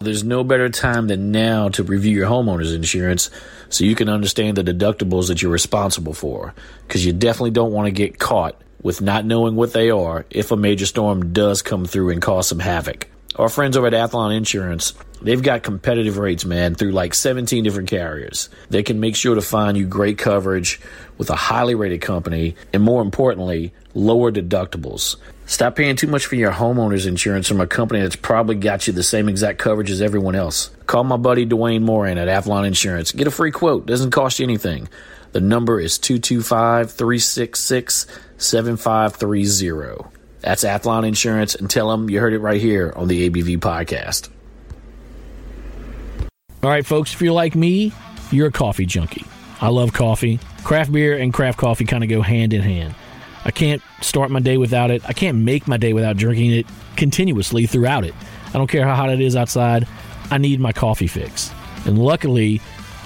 There's no better time than now to review your homeowner's insurance so you can understand the deductibles that you're responsible for. Because you definitely don't want to get caught with not knowing what they are if a major storm does come through and cause some havoc. Our friends over at Athlon Insurance, they've got competitive rates, man, through like 17 different carriers. They can make sure to find you great coverage with a highly rated company and more importantly, lower deductibles. Stop paying too much for your homeowner's insurance from a company that's probably got you the same exact coverage as everyone else. Call my buddy Dwayne Moran at Athlon Insurance. Get a free quote. Doesn't cost you anything. The number is 225 366 7530. That's Athlon Insurance and tell them you heard it right here on the ABV podcast. All right, folks, if you're like me, you're a coffee junkie. I love coffee. Craft beer and craft coffee kind of go hand in hand. I can't start my day without it. I can't make my day without drinking it continuously throughout it. I don't care how hot it is outside. I need my coffee fix. And luckily,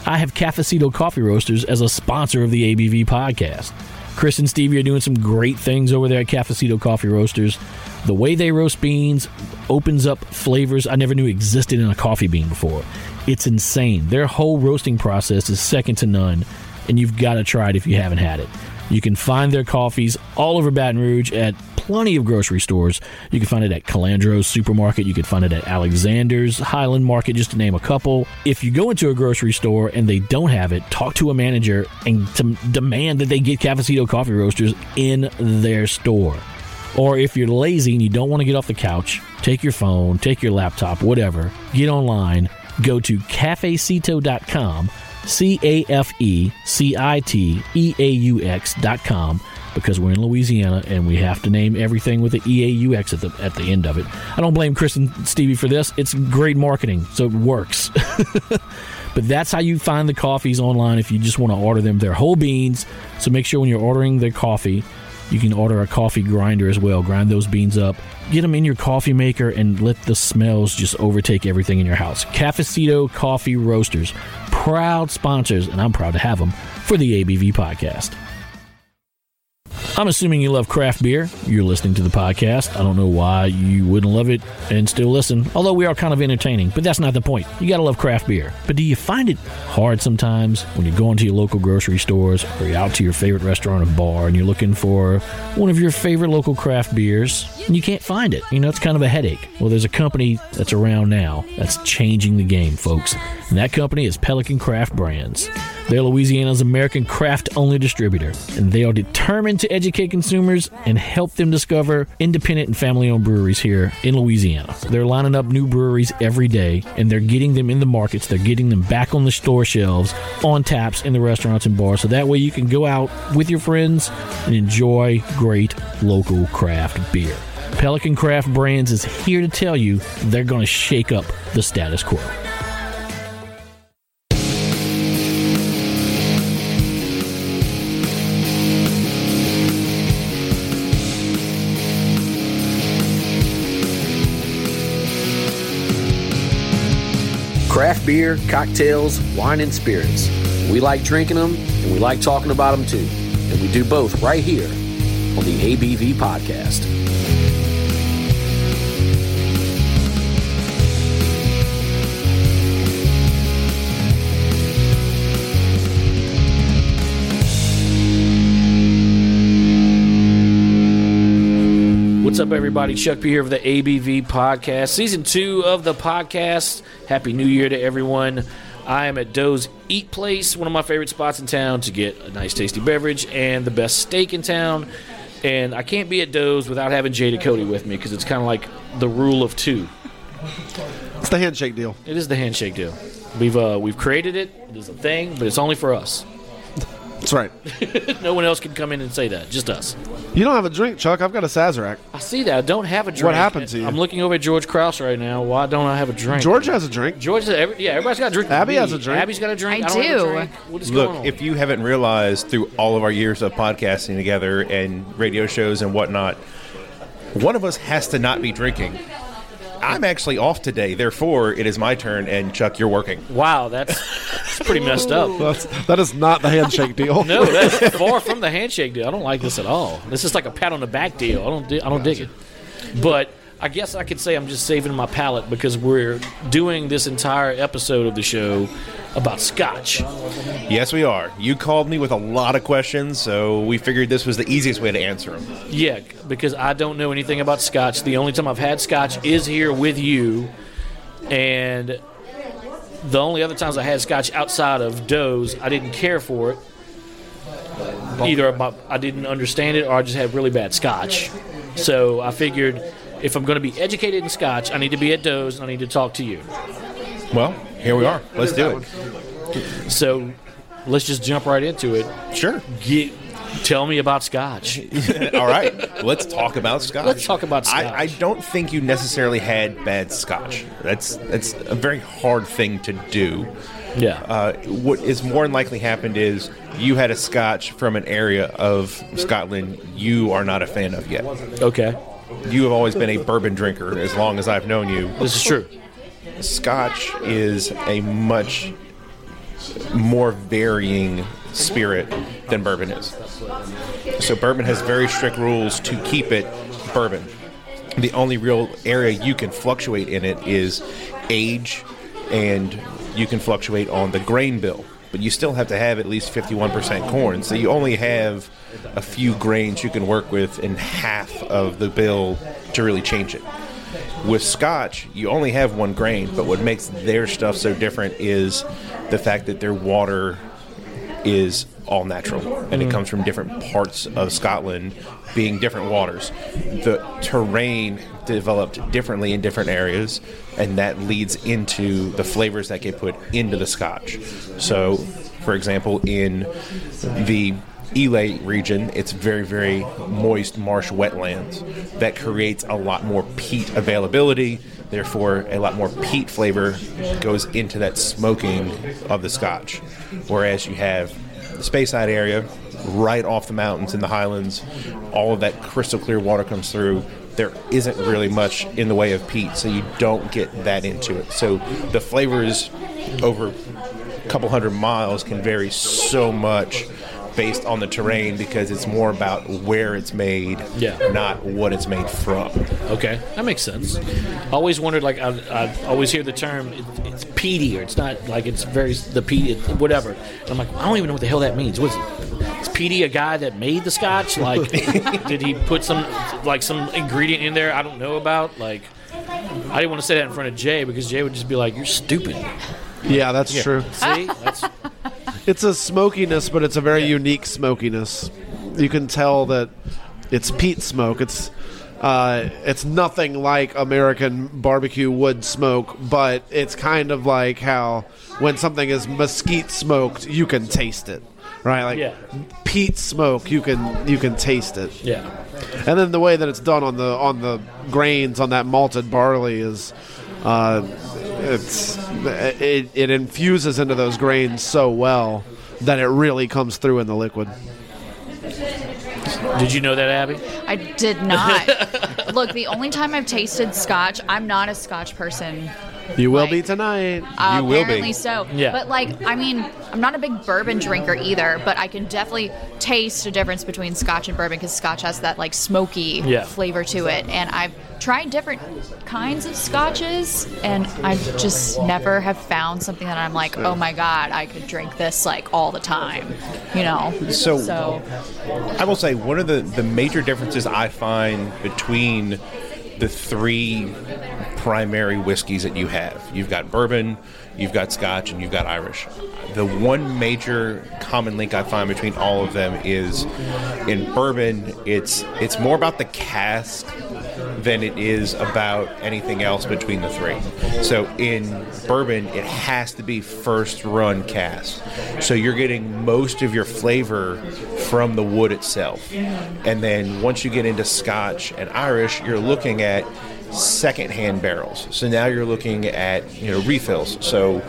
I have Cafeciteaux Coffee Roasters as a sponsor of the ABV podcast. Chris and Stevie are doing some great things over there at Cafeciteaux Coffee Roasters. The way they roast beans opens up flavors I never knew existed in a coffee bean before. It's insane. Their whole roasting process is second to none, and you've got to try it if you haven't had it. You can find their coffees all over Baton Rouge at plenty of grocery stores. You can find it at Calandro's Supermarket. You can find it at Alexander's, Highland Market, just to name a couple. If you go into a grocery store and they don't have it, talk to a manager and to demand that they get Cafeciteaux coffee roasters in their store. Or if you're lazy and you don't want to get off the couch, take your phone, take your laptop, whatever, get online, go to cafeciteaux.com C A F E C I T E A U X dot com because we're in Louisiana and we have to name everything with the E A U X at the at the end of it. I don't blame Chris and Stevie for this. It's great marketing, so it works. but that's how you find the coffees online if you just want to order them. They're whole beans, so make sure when you're ordering their coffee, you can order a coffee grinder as well. Grind those beans up. Get them in your coffee maker and let the smells just overtake everything in your house. Cafeciteaux Coffee Roasters, proud sponsors, and I'm proud to have them for the ABV podcast. I'm assuming you love craft beer. You're listening to the podcast. I don't know why you wouldn't love it and still listen, although we are kind of entertaining, but that's not the point. You got to love craft beer. But do you find it hard sometimes when you're going to your local grocery stores or you're out to your favorite restaurant or bar and you're looking for one of your favorite local craft beers and you can't find it? You know, it's kind of a headache. Well, there's a company that's around now that's changing the game, folks. And that company is Pelican Craft Brands. They're Louisiana's American craft only distributor, and they are determined to educate consumers and help them discover independent and family owned breweries here in Louisiana. They're lining up new breweries every day, and they're getting them in the markets. They're getting them back on the store shelves, on taps in the restaurants and bars, so that way you can go out with your friends and enjoy great local craft beer. Pelican Craft Brands is here to tell you they're going to shake up the status quo. Craft beer, cocktails, wine, and spirits. We like drinking them and we like talking about them too. And we do both right here on the ABV podcast. What's up, everybody? Chuck P here for the ABV podcast, season two of the podcast. Happy New Year to everyone. I am at Doe's Eat Place, one of my favorite spots in town to get a nice, tasty beverage and the best steak in town. And I can't be at Doe's without having Jay Ducote with me because it's kind of like the rule of two. It's the handshake deal. It is the handshake deal. We've uh, we've created it. It is a thing, but it's only for us. That's right. no one else can come in and say that. Just us. You don't have a drink, Chuck. I've got a Sazerac. I see that. I don't have a drink. What happened to you? I'm looking over at George Krauss right now. Why don't I have a drink? George has a drink. George, every, yeah, everybody's got a drink. Abby has a drink. Abby's got a drink. I don't have a do. drink. What is going Look, on? if you haven't realized through all of our years of podcasting together and radio shows and whatnot, one of us has to not be drinking. I'm actually off today, therefore it is my turn. And Chuck, you're working. wow, that's, that's pretty messed up. That's, that is not the handshake deal. No, that's far from the handshake deal. I don't like this at all. This is like a pat on the back deal. I don't. di- I don't dig it. But I guess I could say I'm just saving my palate because we're doing this entire episode of the show about Scotch. Yes, we are. You called me with a lot of questions, so we figured this was the easiest way to answer them. Yeah, because I don't know anything about Scotch. The only time I've had Scotch is here with you, and the only other times I had Scotch outside of Doe's, I didn't care for it. Either I didn't understand it, or I just had really bad Scotch. So I figured if I'm going to be educated in Scotch, I need to be at Doe's, and I need to talk to you. Well, here we are. Let's do it. So let's just jump right into it. Sure. Get, tell me about Scotch. All right. Let's talk about scotch. Let's talk about I, scotch. I don't think you necessarily had bad scotch. That's that's a very hard thing to do. Yeah. Uh, what is more than likely happened is you had a scotch from an area of Scotland you are not a fan of yet. okay. You have always been a bourbon drinker as long as I've known you. This is true. Scotch is a much more varying spirit than bourbon is. So bourbon has very strict rules to keep it bourbon. The only real area you can fluctuate in it is age and you can fluctuate on the grain bill. But you still have to have at least 51% corn. So you only have a few grains you can work with in half of the bill to really change it. With Scotch, you only have one grain, but what makes their stuff so different is the fact that their water is all natural and it mm. comes from different parts of Scotland being different waters. The terrain developed differently in different areas and that leads into the flavors that get put into the scotch. So, for example, in the Islay region, it's very, very moist marsh wetlands that creates a lot more peat availability. Therefore, a lot more peat flavor goes into that smoking of the scotch. Whereas you have the Speyside area, right off the mountains in the highlands, all of that crystal clear water comes through. There isn't really much in the way of peat, so you don't get that into it. So the flavors over a couple hundred miles can vary so much based on the terrain because it's more about where it's made, Yeah. not what it's made from. Okay, that makes sense. I always wondered, like, I, I always hear the term it, it's peaty, or it's not like it's very the peat, it, whatever. And I'm like, I don't even know what the hell that means. What's is peaty a guy that made the scotch? Like, did he put some like some ingredient in there I don't know about? Like, I didn't want to say that in front of Jay because Jay would just be like, "You're stupid." Yeah, that's true. See, that's It's a smokiness, but it's a very unique smokiness. You can tell that it's peat smoke. It's uh, it's nothing like American barbecue wood smoke, but it's kind of like how when something is mesquite smoked, you can taste it, right? Like Yeah. peat smoke, you can you can taste it. yeah. And then the way that it's done on the on the grains on that malted barley is, uh, it's it, it infuses into those grains so well that it really comes through in the liquid. Did you know that, Abby? I did not. Look, the only time I've tasted scotch, I'm not a scotch person You will Like, be tonight. Uh, you will be. Apparently so. Yeah. But like, I mean, I'm not a big bourbon drinker either, but I can definitely taste a difference between Scotch and bourbon because Scotch has that like smoky Yeah. flavor to it, and I've tried different kinds of scotches, and I just never have found something that I'm like, oh my god, I could drink this like all the time, you know. So- so I will say one of the, the major differences I find between the three primary whiskeys that you have you've got bourbon, you've got scotch, and you've got Irish. The one major common link I find between all of them is in bourbon, it's it's more about the cask than it is about anything else between the three. So in bourbon, it has to be first run cask. So you're getting most of your flavor from the wood itself. And then once you get into scotch and Irish, you're looking at secondhand barrels. So now you're looking at you know refills. So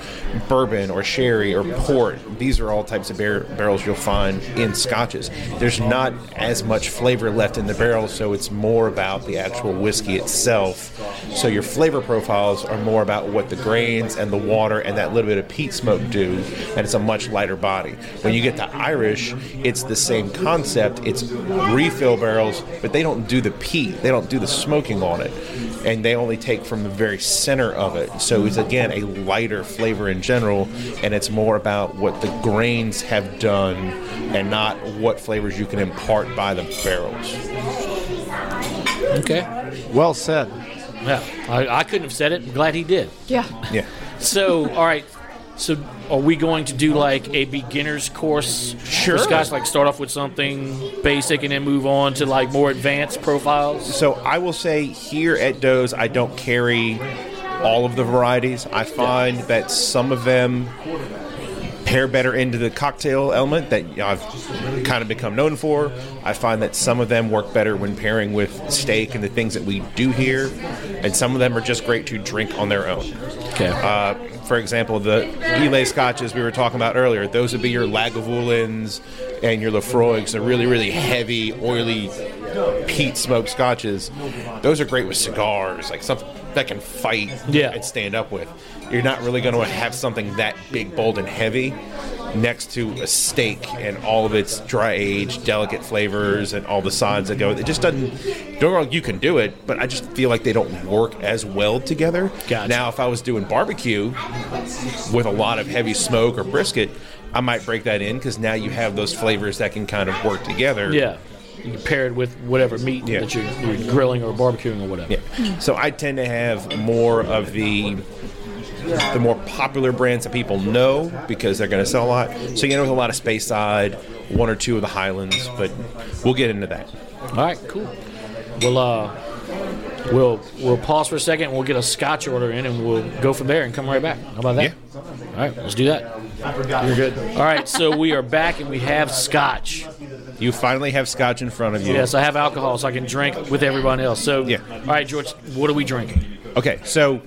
bourbon or sherry or port. These are all types of bar- barrels you'll find in scotches. There's not as much flavor left in the barrel, so it's more about the actual whiskey itself. So your flavor profiles are more about what the grains and the water and that little bit of peat smoke do, and it's a much lighter body. When you get to Irish, it's the same concept. It's refill barrels, but they don't do the peat. They don't do the smoking on it and they only take from the very center of it. So it's again a lighter flavor in general, and it's more about what the grains have done and not what flavors you can impart by the barrels. Okay. Well said. Yeah. I, I couldn't have said it. I'm glad he did. yeah. Yeah. So, all right. So, are we going to do like a beginner's course? Sure. For Scotch, like start off with something basic and then move on to like more advanced profiles. So I will say here at Doe's, I don't carry all of the varieties. I find that some of them pair better into the cocktail element that you know, I've kind of become known for. I find that some of them work better when pairing with steak and the things that we do here, and some of them are just great to drink on their own. Okay. Uh, for example, the Islay scotches we were talking about earlier, those would be your Lagavulins and your Laphroaigs, the really, really heavy, oily peat smoked scotches. Those are great with cigars, like something that can fight Yeah. and stand up with. You're not really going to have something that big, bold, and heavy next to a steak and all of its dry aged, delicate flavors and all the sides that go. It just doesn't. Don't wrong, you can do it, but I just feel like they don't work as well together. Gotcha. Now, if I was doing barbecue with a lot of heavy smoke or brisket, I might break that in because now you have those flavors that can kind of work together. yeah. You pair it with whatever meat Yeah. that you're, you're grilling or barbecuing or whatever. Yeah. So I tend to have more of the the more popular brands that people know because they're going to sell a lot. So you know, with a lot of Speyside, one or two of the Highlands, but we'll get into that. All right, cool. We'll uh, we'll we'll pause for a second. and We'll get a Scotch order in, and we'll go from there and come right back. How about that? All right, let's do that. You're good. All right, so we are back and we have Scotch. You finally have Scotch in front of you. Yes, I have alcohol, so I can drink with everyone else. So, Yeah. All right, George, what are we drinking? Okay, so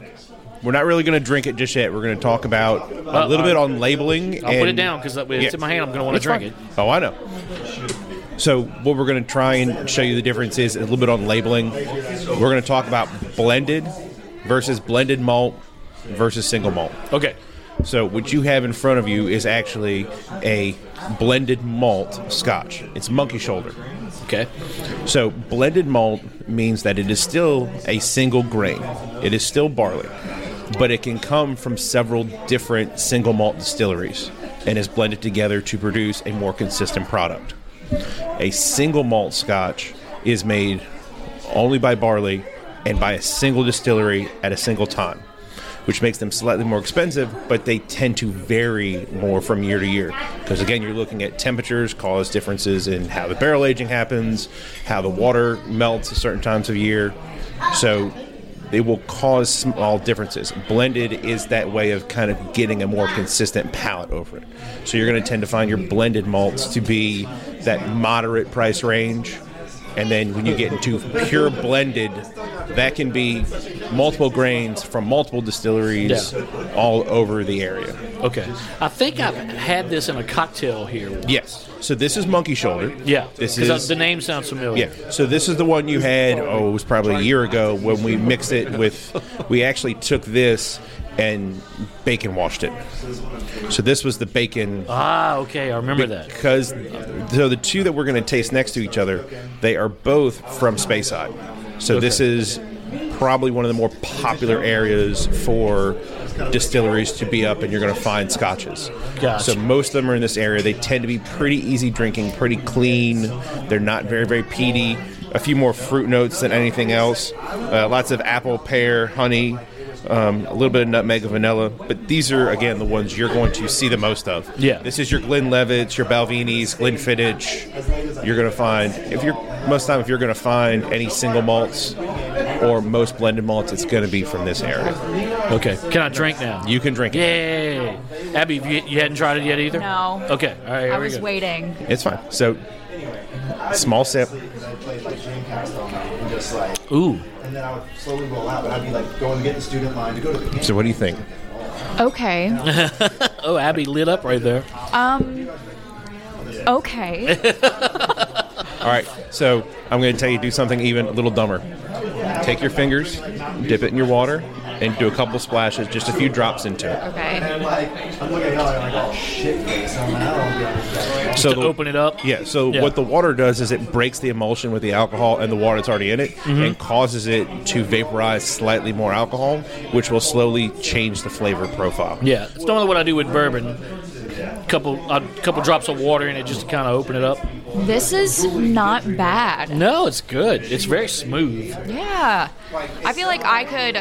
we're not really going to drink it just yet. We're going to talk about a little bit on labeling. I'll put it down because it's Yeah. in my hand. I'm going to want to drink fine. it. Oh, I know. So, what we're going to try and show you the difference is a little bit on labeling. We're going to talk about blended versus blended malt versus single malt. Okay. So, what you have in front of you is actually a blended malt scotch. It's monkey shoulder. Okay. So, blended malt means that it is still a single grain, it is still barley, but it can come from several different single malt distilleries and is blended together to produce a more consistent product. A single malt scotch is made only by barley and by a single distillery at a single time, which makes them slightly more expensive, but they tend to vary more from year to year. Because again, you're looking at temperatures cause differences in how the barrel aging happens, how the water melts at certain times of year. So they will cause small differences. Blended is that way of kind of getting a more consistent palate over it. So you're going to tend to find your blended malts to be that moderate price range. And then when you get into pure blended, that can be multiple grains from multiple distilleries Yeah. all over the area. Okay. I think I've had this in a cocktail here. Yes. So this is monkey shoulder. Yeah. This is the name sounds familiar. Yeah. So this is the one you had. Oh, it was probably a year ago when we mixed it with. We actually took this and bacon washed it. So this was the bacon Ah, okay, I remember that. because so the two that we're going to taste next to each other, they are both from Speyside. So this is probably one of the more popular areas for distilleries to be up, and you're going to find scotches. Gotcha. So most of them are in this area. They tend to be pretty easy drinking, pretty clean. They're not very very peaty. A few more fruit notes than anything else. Uh, lots of apple, pear, honey. Um, a little bit of nutmeg and vanilla, but these are again the ones you're going to see the most of. Yeah. this is your Glenlivets, your Balvenies, Glenfiddich. You're going to find if you're most time if you're going to find any single malts or most blended malts, it's going to be from this area. Okay, can I drink now? You can drink it. Yay! Abby, you, you hadn't tried it yet either. No. Okay, all right. Here I we was go. waiting. It's fine. So small sip. Ooh, And then I would slowly roll out, but I'd be like going to get the student line to go to the So what do you think? Okay. oh, Abby lit up right there. Um. Okay. All right. So I'm going to tell you to do something even a little dumber. Take your fingers, dip it in your water, and do a couple splashes, just a few drops into it. Okay. And like, I'm looking at y'all like, oh shit. I'm like, I don't get it. So to the- open it up. Yeah, so Yeah. what the water does is it breaks the emulsion with the alcohol and the water that's already in it Mm-hmm. and causes it to vaporize slightly more alcohol, which will slowly change the flavor profile. Yeah, it's normally what I do with bourbon. Couple, a couple drops of water in it just to kind of open it up. This is not bad. No, it's good. It's very smooth. Yeah. I feel like I could.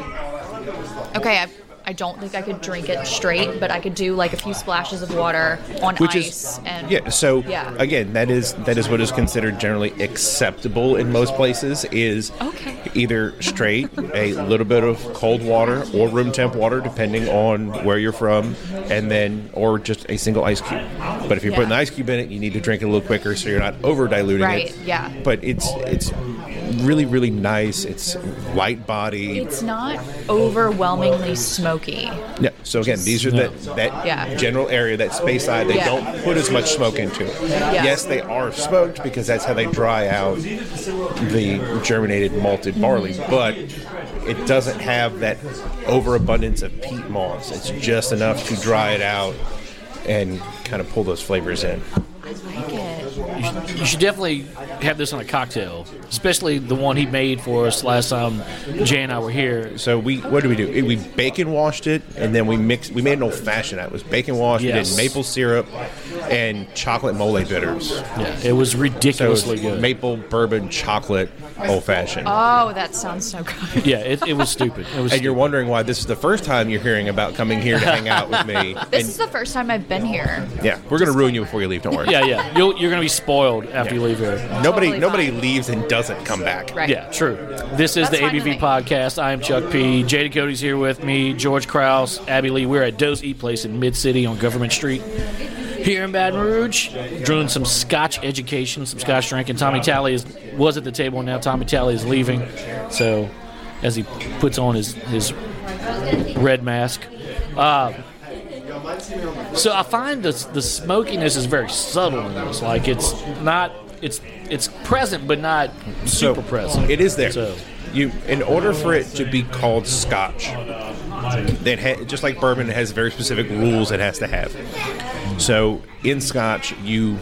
Okay, I, I don't think I could drink it straight, but I could do like a few splashes of water on Which ice is and yeah. So Yeah. again, that is that is what is considered generally acceptable in most places. Is Okay. either straight, a little bit of cold water or room temp water, depending on where you're from, and then or just a single ice cube. But if you're Yeah. putting ice cube in it, you need to drink it a little quicker so you're not over diluting Right, it. yeah. But it's it's really really nice. It's light body. It's not overwhelmingly smoky. Yeah. So again, these are the, that Yeah. general area, that Speyside. They Yeah. don't put as much smoke into it. Yes, they are smoked because that's how they dry out the germinated malted barley, mm-hmm. but it doesn't have that overabundance of peat moss. It's just enough to dry it out and kind of pull those flavors in. I like it. You should definitely have this on a cocktail, especially the one he made for us last time Jay and I were here. So we what did we do? We bacon washed it and then we mixed. We made an old fashioned. It was bacon washed. Yes. We did maple syrup and chocolate mole bitters. Yeah, it was So it ridiculously was good. maple bourbon chocolate old fashioned. Oh, that sounds so good. yeah, it, it was stupid. It was. and you're wondering why this is the first time you're hearing about coming here to hang out with me. This And is the first time I've been here. yeah, we're gonna ruin you before you leave. Don't worry. Yeah, yeah. You'll, you're going to be spoiled after you leave here. Nobody, Totally nobody fine. leaves and doesn't come back. Right. Yeah, true. This is That's the fine with ABV me. podcast. I am Chuck P. Jay Ducote's here with me. George Krauss, Abby Leigh. We're at Doe's Eat Place in Mid City on Government Street. Here in Baton Rouge, doing some Scotch education, some Scotch drinking. Tommy Talley is, was at the table, and now Tommy Talley is leaving. So, as he puts on his his red mask, uh, so I find the the smokiness is very subtle in this. Like it's not it's it's present, but not super present. It is there. So You, in order for it to be called Scotch, it ha- just like bourbon, it has very specific rules it has to have. So in Scotch, you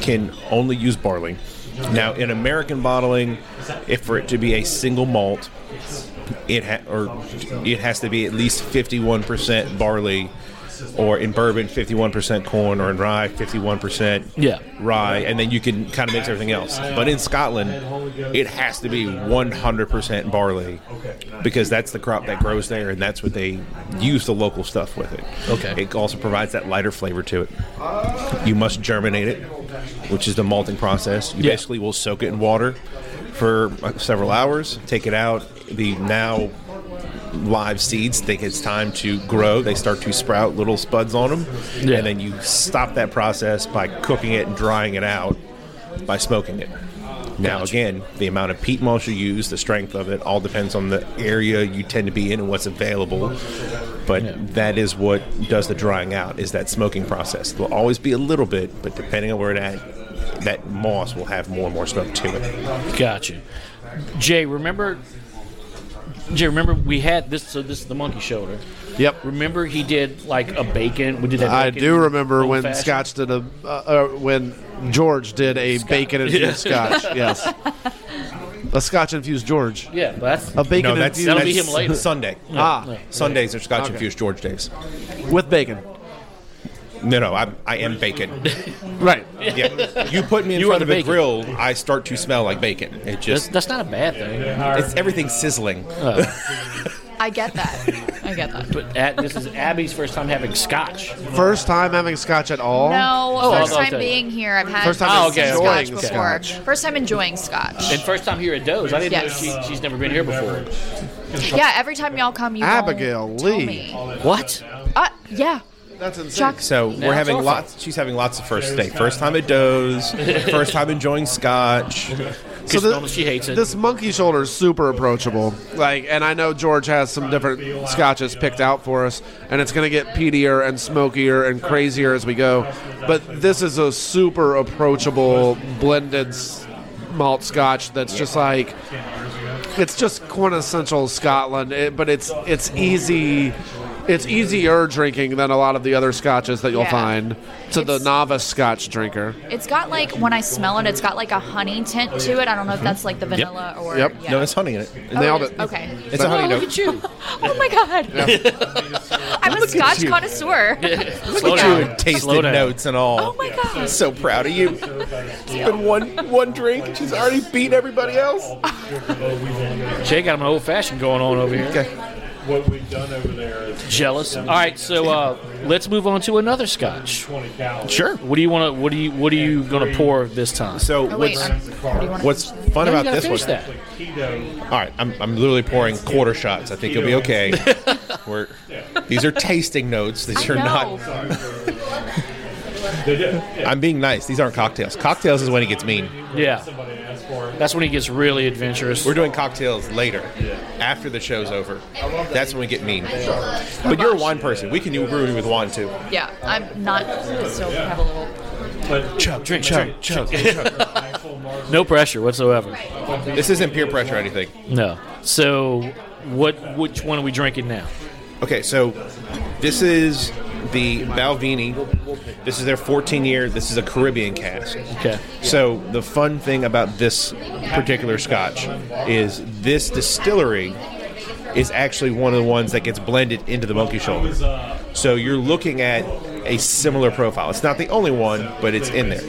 can only use barley. Now, in American bottling, if for it to be a single malt, it ha- or it has to be at least fifty-one percent barley, or in bourbon, fifty-one percent corn, or in rye, fifty-one percent Yeah. rye, and then you can kind of mix everything else. But in Scotland, it has to be 100% barley because that's the crop that grows there, and that's what they use the local stuff with it. Okay. It also provides that lighter flavor to it. You must germinate it, which is the malting process. You Yeah. basically will soak it in water for uh, several hours, take it out. The now live seeds think it's time to grow. They start to sprout little spuds on them, Yeah. and then you stop that process by cooking it and drying it out by smoking it. Now, Gotcha. again, the amount of peat moss you use, the strength of it, all depends on the area you tend to be in and what's available. But that is what does the drying out is that smoking process. There'll always be a little bit, but depending on where it at, that moss will have more and more smoke to it. got you. Jay, remember? Jay, remember we had this. So this is the monkey shoulder. Yep. Remember he did like a bacon. We did that. I do remember when old-fashioned? Scotch did a uh, uh, when George did a bacon infused Scotch. Yes, a Scotch infused George. Yeah, but that's A bacon No, that's, infused That'll be him later. Sunday. ah Sundays are Scotch infused George days. with bacon. No, no, I, I am bacon. Right. Yeah, you put me in You are front the of a bacon. grill, I start to smell like bacon. It that's, just that's not a bad thing. it's everything sizzling. I get that. I get that. But at, this is Abby's first time having Scotch. First time having Scotch at all. No, Oh, first okay. time being here. I've had First time Oh, okay, scotch enjoying before. scotch. First time enjoying scotch. And first time here at Doe's. I didn't Yes. know she, she's never been here before. yeah, every time y'all come, you Abigail won't tell Lee. me. What? Uh, yeah. That's insane. Chuck. So Now we're having awful. lots. She's having lots of first day. First time at Doe's. First time enjoying Scotch. So the- she hates it. This monkey shoulder is super approachable. Like, and I know George has some different scotches picked out for us, and it's going to get peatier and smokier and crazier as we go. But this is a super approachable blended malt scotch that's just like it's just quintessential Scotland, it, but it's it's easy. It's easier drinking than a lot of the other scotches that you'll Yeah. find to the novice scotch drinker. It's got like when I smell it, it's got like a honey tint to it. I don't know if that's like the vanilla or Yep. Yeah. No, it's honey in it. Oh, Nailed is- it. Okay. It's a oh, honey look at you. Oh my god. I'm a Scotch connoisseur. Look Slow You down. and tasted notes and all. Oh my god. I'm So proud of you. It's been one one drink. and She's already beat everybody else. Jay got an old fashioned going on over here. Okay. What we've done over there is Jealous. All right, so uh, let's move on to another Scotch. 20 calories. Sure. What do you want to? What do you? What are you going to pour this time? So Oh, wait. what's What do you want? what's fun No, you about gotta this finish one? that. All right, I'm, I'm literally pouring quarter shots. I think you'll be okay. We're, these are tasting notes. These I are know. not. They did. I'm being nice. These aren't cocktails. Cocktails is when he gets mean. Yeah, Somebody asked for it. that's when he gets really adventurous. We're doing cocktails later, after the show's over. That's when we get mean. But you're a wine person. We can do brew with wine too. Yeah, I'm not. I still have a little. But Chug, drink, chug, chug. actual mark no pressure whatsoever. This isn't peer pressure or anything. No. So, what? Which one are we drinking now? Okay, so this is the Balvenie. This is their 14 year. This is a Caribbean cask. Okay. So the fun thing about this particular Scotch is this distillery is actually one of the ones that gets blended into the Monkey Shoulder. So you're looking at a similar profile. It's not the only one, but it's in there.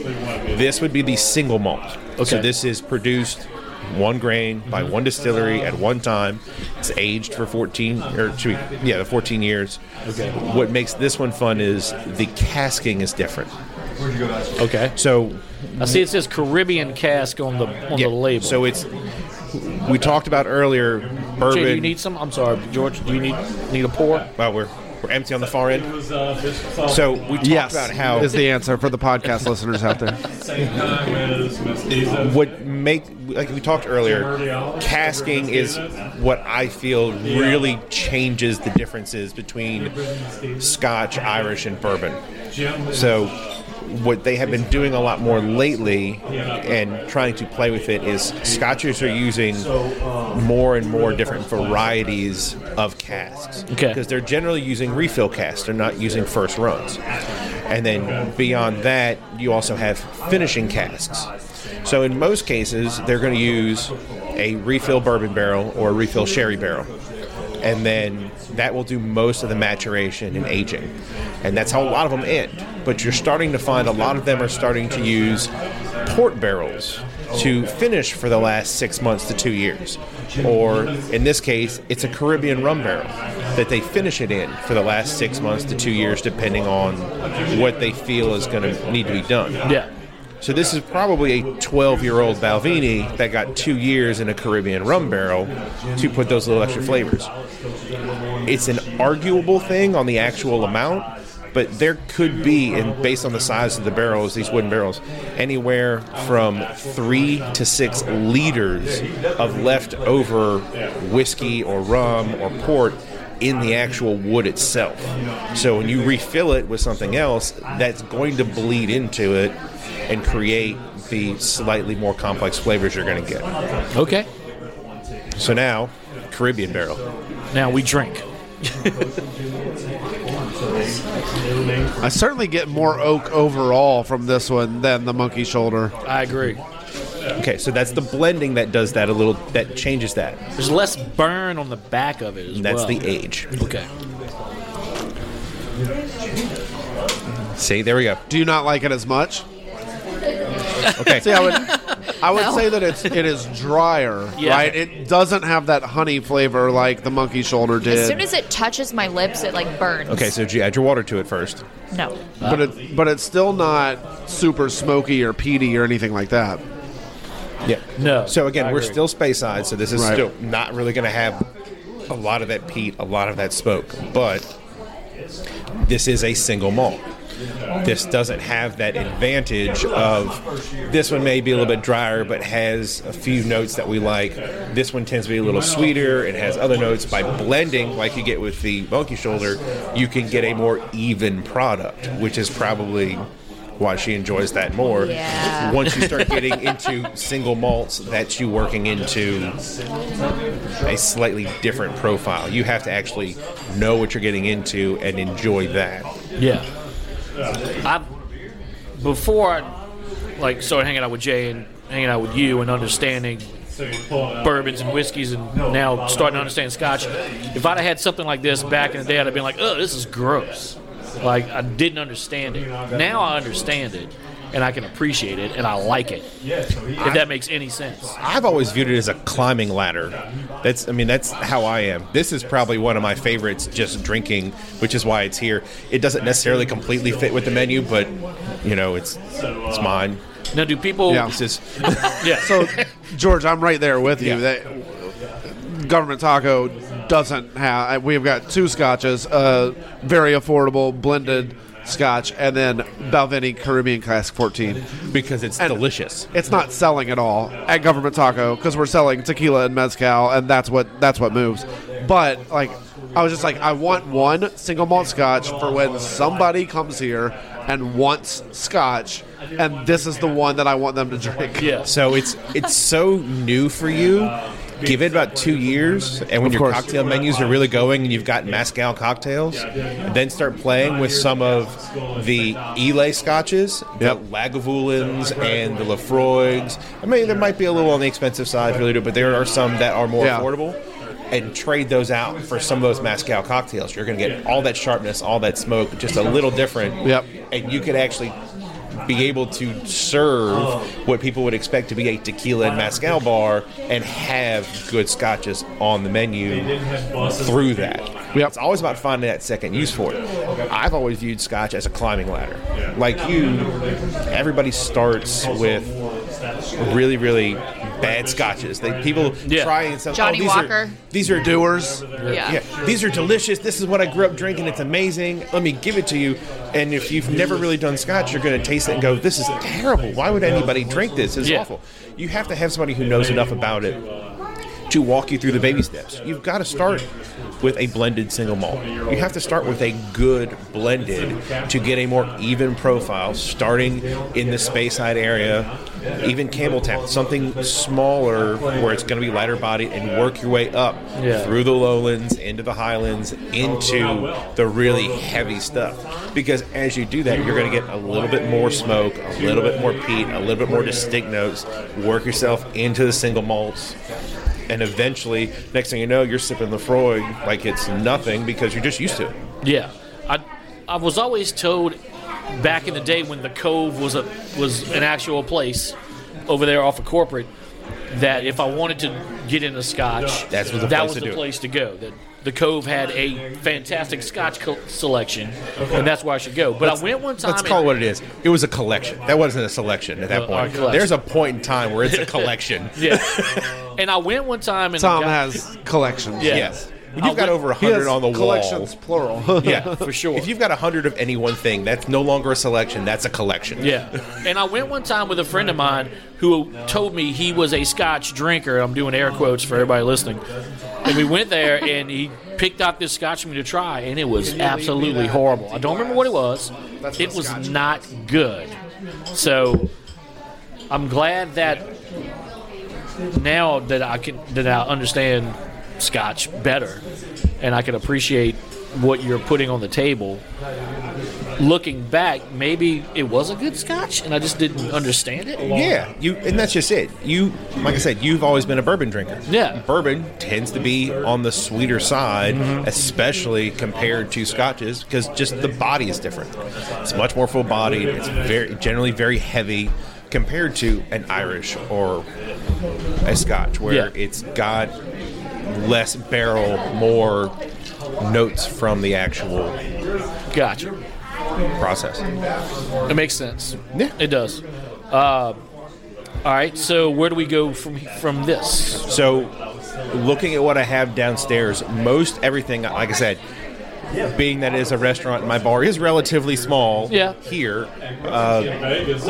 This would be the single malt. Okay. So this is produced one grain by one distillery at one time. It's aged for 14 or should we- yeah, the 14 years. Okay. What makes this one fun is the casking is different. Okay. So I see it says Caribbean cask on the on yeah, the label. So it's we talked about earlier bourbon. Jay, do you need some? I'm sorry, George. Do you need need a pour? well, we're we're empty on the far end. was uh, fish sauce. So we talked Yes, about how is the answer for the podcast listeners out there. same time as what make like we talked earlier casking is what i feel really changes the differences between scotch irish and bourbon. So what they have been doing a lot more lately and trying to play with it is scotches are using more and more different varieties of casks. Okay. because they're generally using refill casks. They're not using first runs. And then beyond that you also have finishing casks so in most cases, they're going to use a refill bourbon barrel or a refill sherry barrel. And then that will do most of the maturation and aging. And that's how a lot of them end. But you're starting to find a lot of them are starting to use port barrels to finish for the last six months to two years. Or in this case, it's a Caribbean rum barrel that they finish it in for the last six months to two years, depending on what they feel is going to need to be done. Yeah. So this is probably a 12-year-old Balvenie that got two years in a Caribbean rum barrel to put those little extra flavors. It's an arguable thing on the actual amount, but there could be, and based on the size of the barrels, these wooden barrels, anywhere from three to six liters of leftover whiskey or rum or port in the actual wood itself. So when you refill it with something else, that's going to bleed into it and create the slightly more complex flavors you're going to get. Okay. So now, Caribbean barrel. Now we drink. I certainly get more oak overall from this one than the monkey shoulder. I agree. Okay, so that's the blending that does that a little. That changes that. There's less burn on the back of it as And that's well. the age. Okay. See, there we go. Do you not like it as much? Okay. See, I would, I would No. say that it's it is drier, Yeah. right? It doesn't have that honey flavor like the monkey shoulder did. As soon as it touches my lips, it like burns. Okay, so G, add your water to it first. no. but it but it's still not super smoky or peaty or anything like that. Yeah. No, So again, I we're agree. still Speyside, so this is Right. still not really going to have a lot of that peat, a lot of that smoke, but this is a single malt. This doesn't have that advantage of this one may be a little bit drier, but has a few notes that we like. This one tends to be a little sweeter. It has other notes. By blending, like you get with the monkey shoulder, you can get a more even product, which is probably why she enjoys that more. Yeah. Once you start getting into single malts, that's you working into a slightly different profile. You have to actually know what you're getting into and enjoy that. Yeah. I before I like started hanging out with Jay and hanging out with you and understanding bourbons and whiskeys and now starting to understand scotch. If I'd have had something like this back in the day, I'd have been like, "Oh, this is gross." Like I didn't understand it. Now I understand it and I can appreciate it and I like it. If that makes any sense. I've always viewed it as a climbing ladder. That's, I mean, that's how I am. This is probably one of my favorites, just drinking, which is why it's here. It doesn't necessarily completely fit with the menu, but you know, it's it's mine. Now, do people? Yeah. It's just yeah. So, George, I'm right there with you. Yeah. That government taco doesn't have. We've got two scotches, uh, very affordable blended scotch, and then Balvenie Caribbean Classic 14. because it's And- delicious. It's not selling at all at Government Taco because we're selling tequila and mezcal, and that's what that's what moves. But like, I was just like, I want one single malt scotch for when somebody comes here and wants scotch, and this is the one that I want them to drink. yeah. So it's it's so new for you. Give it about two years, and when your cocktail menus are really going, and you've got mezcal cocktails, then start playing with some of the Islay scotches, the Lagavulins and the Laphroaigs. I mean, there might be a little on the expensive side, really, do, but there are some that are more Yeah. affordable. And trade those out for some of those mezcal cocktails. You're going to get all that sharpness, all that smoke, just a little different. Yep. And you could actually be able to serve what people would expect to be a tequila and mezcal bar and have good scotches on the menu through that. Yep. It's always about finding that second use for it. I've always viewed scotch as a climbing ladder. Like you, everybody starts with really, really bad scotches. They people Yeah. try and say, Johnny oh, these Walker. Are, these are doers. Yeah. Yeah, these are delicious. This is what I grew up drinking. It's amazing. Let me give it to you. And if you've never really done scotch, you're going to taste it and go, "This is terrible. Why would anybody drink this? It's Yeah. awful." You have to have somebody who knows enough about it to walk you through the baby steps. You've got to start with a blended single malt. You have to start with a good blended to get a more even profile, starting in the Speyside area, even Campbeltown, something smaller where it's going to be lighter bodied, and work your way up Yeah. through the lowlands, into the highlands, into the really heavy stuff. Because as you do that, you're going to get a little bit more smoke, a little bit more peat, a little bit more distinct notes. Work yourself into the single malts and eventually, next thing you know, you're sipping Laphroaig like it's nothing because you're just used to it. Yeah, I I was always told back in the day when the Cove was a was an actual place over there off of corporate that if I wanted to get into Scotch, That's was the that place was to the do it. place to go. That the Cove had a fantastic Scotch co- selection, and that's where I should go. But I went one time. Let's call it what it is. It was a collection. That wasn't a selection at that Uh, point. collection. There's a point in time where it's a collection. Yeah, and I went one time and Tom guy- has collections. Yeah. Yes. If you've got over a hundred on the wall, collections plural. yeah, for sure. If you've got a hundred of any one thing, that's no longer a selection. That's a collection. Yeah. And I went one time with a friend of mine who told me he was a scotch drinker. I'm doing air quotes for everybody listening. And we went there and he picked out this scotch for me to try, and it was absolutely horrible. I don't remember what it was. It was not good. So I'm glad that now that I can that I understand scotch better and I can appreciate what you're putting on the table. Looking back, maybe it was a good scotch, and I just didn't understand it. Yeah, you and that's just it. You, like I said, you've always been a bourbon drinker. Yeah. bourbon tends to be on the sweeter side, Mm-hmm. especially compared to scotches, because just the body is different. It's much more full bodied. It's very generally very heavy compared to an Irish or a Scotch, where Yeah. it's got less barrel, more notes from the actual Gotcha. process. It makes sense. Yeah. it does. Uh, all right, so where do we go from from this? So, looking at what I have downstairs, most everything, like I said, being that it is a restaurant, my bar is relatively small. Yeah. Here, uh,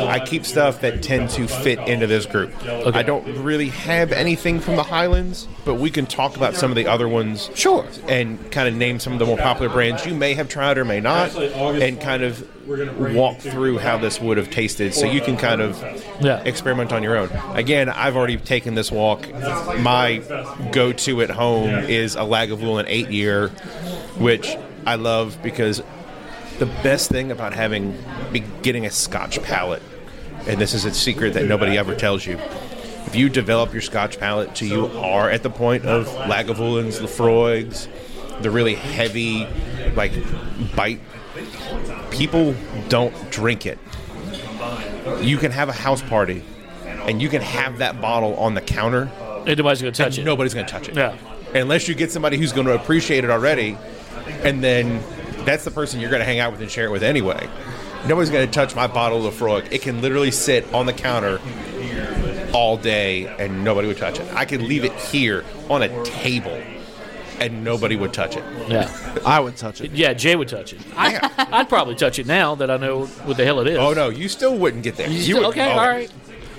I keep stuff that tend to fit into this group. I don't really have anything from the Highlands, but we can talk about some of the other ones. Sure. And kind of name some of the more popular brands you may have tried or may not, and kind of walk through how this would have tasted, so you can kind of Yeah. experiment on your own. Again, I've already taken this walk. My go-to at home is a Lagavulin eight year, which I love because the best thing about having be getting a Scotch palate, and this is a secret that nobody ever tells you. If you develop your Scotch palate to you are at the point of Lagavulins, Laphroaigs, the really heavy, like bite. People don't drink it. You can have a house party, and you can have that bottle on the counter. And nobody's going to touch it. Nobody's going to touch it. Yeah. Unless you get somebody who's going to appreciate it already, and then that's the person you're going to hang out with and share it with anyway. Nobody's going to touch my bottle of Frog. It can literally sit on the counter all day, and nobody would touch it. I could leave it here on a table, and nobody would touch it. Yeah. I would touch it. Yeah, Jay would touch it. I, I'd probably touch it now that I know what the hell it is. Oh no, you still wouldn't get there. You You still- would- okay, oh, all right.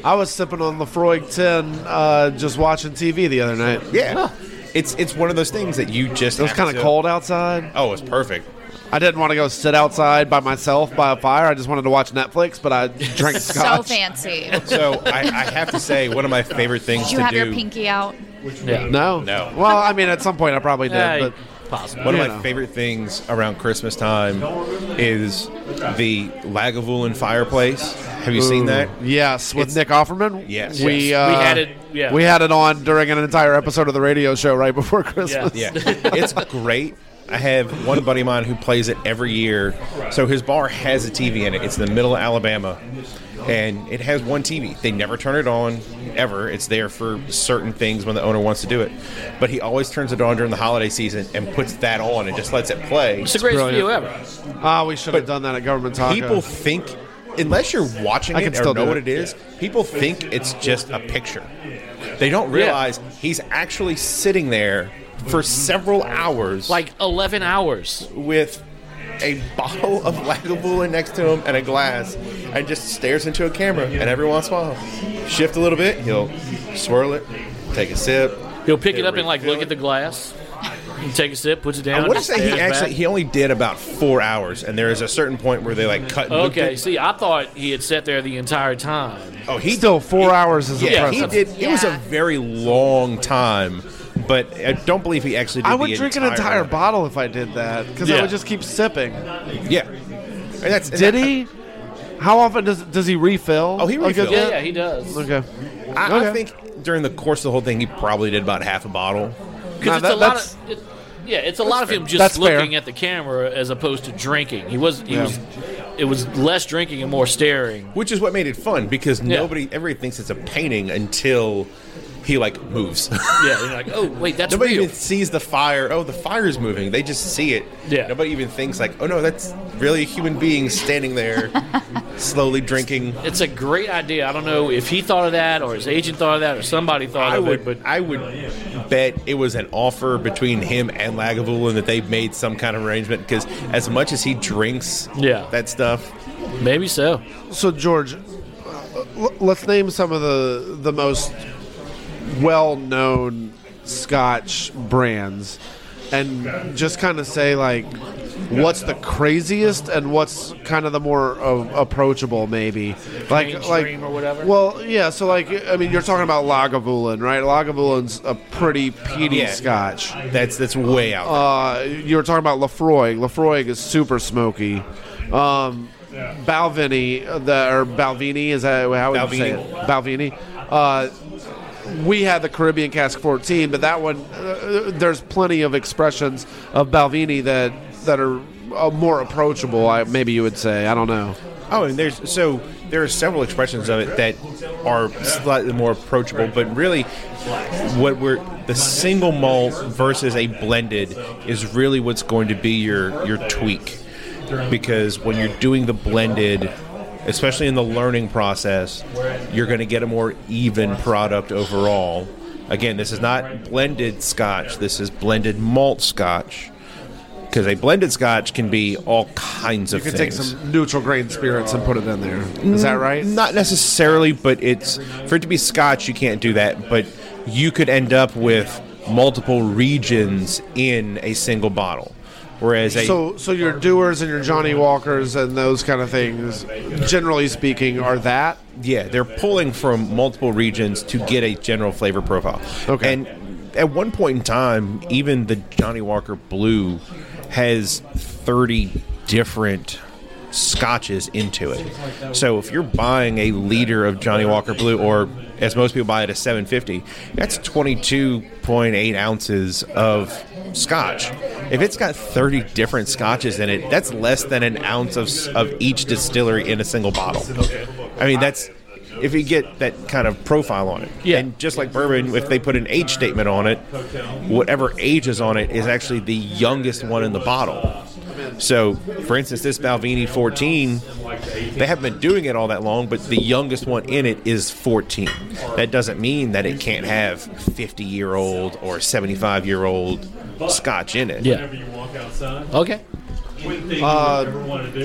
I was sipping on Laphroaig 10 uh, just watching TV the other night. Yeah, it's it's one of those things that you just. It was kind of cold outside. Oh, it's perfect. I didn't want to go sit outside by myself by a fire. I just wanted to watch Netflix, but I drank So scotch. fancy. So I, I have to say, one of my favorite things Did you to have do. your pinky out? Yeah. No, No. Well, I mean, at some point I probably did, Yeah, but possible. One of my favorite things around Christmas time is the Lagavulin fireplace. Have you seen that? yes, with It's- Nick Offerman. Yes. we uh, We had it- yeah. we had it on during an entire episode of the radio show right before Christmas. Yeah. Yeah, it's great. I have one buddy of mine who plays it every year. So his bar has a TV in it. It's in the middle of Alabama, and it has one TV. They never turn it on ever. It's there for certain things when the owner wants to do it. But he always turns it on during the holiday season and puts that on and just lets it play. It's the greatest brilliant. video ever. Ah, we should have done that at Government Taco. People think, unless you're watching I it can or still know do what it. it is, people think it's just a picture. They don't realize he's actually sitting there for several hours, Like 11 hours. with a bottle of Lagavulin next to him and a glass, and just stares into a camera. And every once in a while, shift a little bit, he'll swirl it, take a sip. He'll pick it up and like refill look it. at the glass. He take a sip, puts it down. I want to just say he stares actually back. he only did about four hours, and there is a certain point where they like cut. and looked Okay, at- see, I thought he had sat there the entire time. Oh, he Still, four hours is Yeah, he impressive. did. It was a Yeah. very long time, but I don't believe he actually. did I would the drink an entire entire bottle if I did that because Yeah. I would just keep sipping. Yeah, and that's and Did that- he? How often does does he refill? Oh, he Like, refills. Yeah, yeah, he does. Okay. I, I Okay. think during the course of the whole thing, he probably did about half a bottle. Because Nah, it's that- a lot that's- of. It, yeah, it's a lot of him just That's fair. looking at the camera as opposed to drinking. He was. He Yeah. was. It was less drinking and more staring. which is what made it fun because Yeah. nobody everybody thinks it's a painting until he like moves. Yeah, they're like, oh wait, that's Nobody real. even sees the fire. Oh, the fire's moving. They just see it. Yeah. Nobody even thinks like, oh no, that's really a human being standing there, slowly drinking. It's a great idea. I don't know if he thought of that or his agent thought of that or somebody thought I of would, it, but I would bet it was an offer between him and Lagavulin that they made some kind of arrangement because as much as he drinks, Yeah. that stuff. maybe so. So George, let's name some of the the most well-known Scotch brands, and just kind of say like what's the craziest and what's kind of the more uh, approachable, maybe. Like, like, or whatever? well, yeah. So, like, I mean, you're talking about Lagavulin, right? Lagavulin's a pretty peaty Yeah. Scotch. That's that's way out. Uh, you were talking about Laphroaig. Laphroaig is super smoky. Um, Balvenie, uh, the, or Balvini, is that how would you say it? Balvini. Uh, we had the Caribbean Cask 14, but that one, uh, there's plenty of expressions of Balvini that that are uh, more approachable. I, maybe you would say. I don't know. Oh, and there's so there are several expressions of it that are slightly more approachable, but really, what we're the single malt versus a blended is really what's going to be your your tweak, because when you're doing the blended, especially in the learning process, you're going to get a more even product overall. Again, this is not blended Scotch. This is blended malt Scotch. Because a blended Scotch can be all kinds of things. You can things. take some neutral grain spirits and put it in there. Is that mm, right? Not necessarily, but it's for it to be Scotch, you can't do that. But you could end up with multiple regions in a single bottle, whereas a So, so your Dewar's and your Johnnie Walkers and those kind of things, generally speaking, are that. yeah, they're pulling from multiple regions to get a general flavor profile. Okay. and at one point in time, even the Johnnie Walker Blue has thirty different scotches into it. So if you're buying a liter of Johnnie Walker Blue, or as most people buy it, a 750, that's 22.8 ounces of scotch. If it's got 30 different scotches in it, that's less than an ounce of, of each distillery in a single bottle. I mean, that's if you get that kind of profile on it. Yeah. And just like bourbon, if they put an age statement on it, whatever age is on it is actually the youngest one in the bottle. So, for instance, this Balvini 14, they haven't been doing it all that long, but the youngest one in it is 14. That doesn't mean that it can't have 50 year old or 75 year old scotch in it. Yeah. You walk outside. Okay. Uh,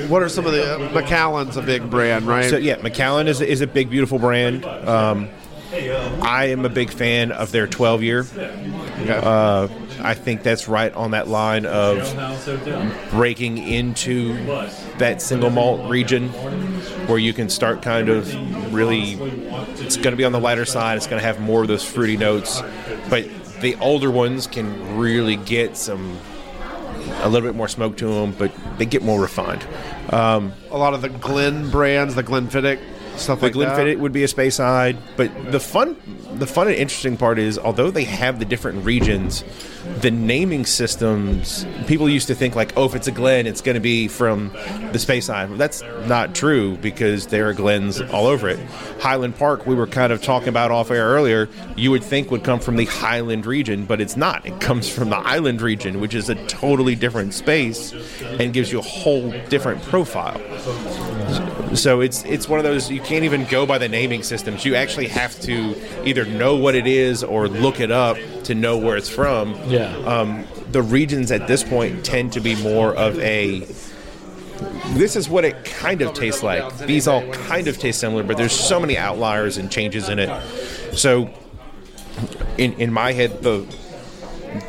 what are some of the uh, Macallan's a big brand, right? So yeah, Macallan is, is a big, beautiful brand. Um, I am a big fan of their 12 year. Uh, I think that's right on that line of breaking into that single malt region where you can start kind of really. It's going to be on the lighter side. It's going to have more of those fruity notes, but the older ones can really get some a little bit more smoke to them, but they get more refined. Um, a lot of the Glen brands, the Glenfiddich stuff like that. Glenfiddich would be a Speyside, but the fun, the fun and interesting part is, although they have the different regions, the naming systems. People used to think like, oh, if it's a Glen, it's going to be from the Speyside. That's not true because there are Glens all over it. Highland Park, we were kind of talking about off air earlier. You would think would come from the Highland region, but it's not. It comes from the Island region, which is a totally different space and gives you a whole different profile. So it's it's one of those you can't even go by the naming systems. You actually have to either know what it is or look it up to know where it's from. Yeah. Um, the regions at this point tend to be more of a. This is what it kind of tastes like. These all kind of taste similar, but there's so many outliers and changes in it. So, in in my head, the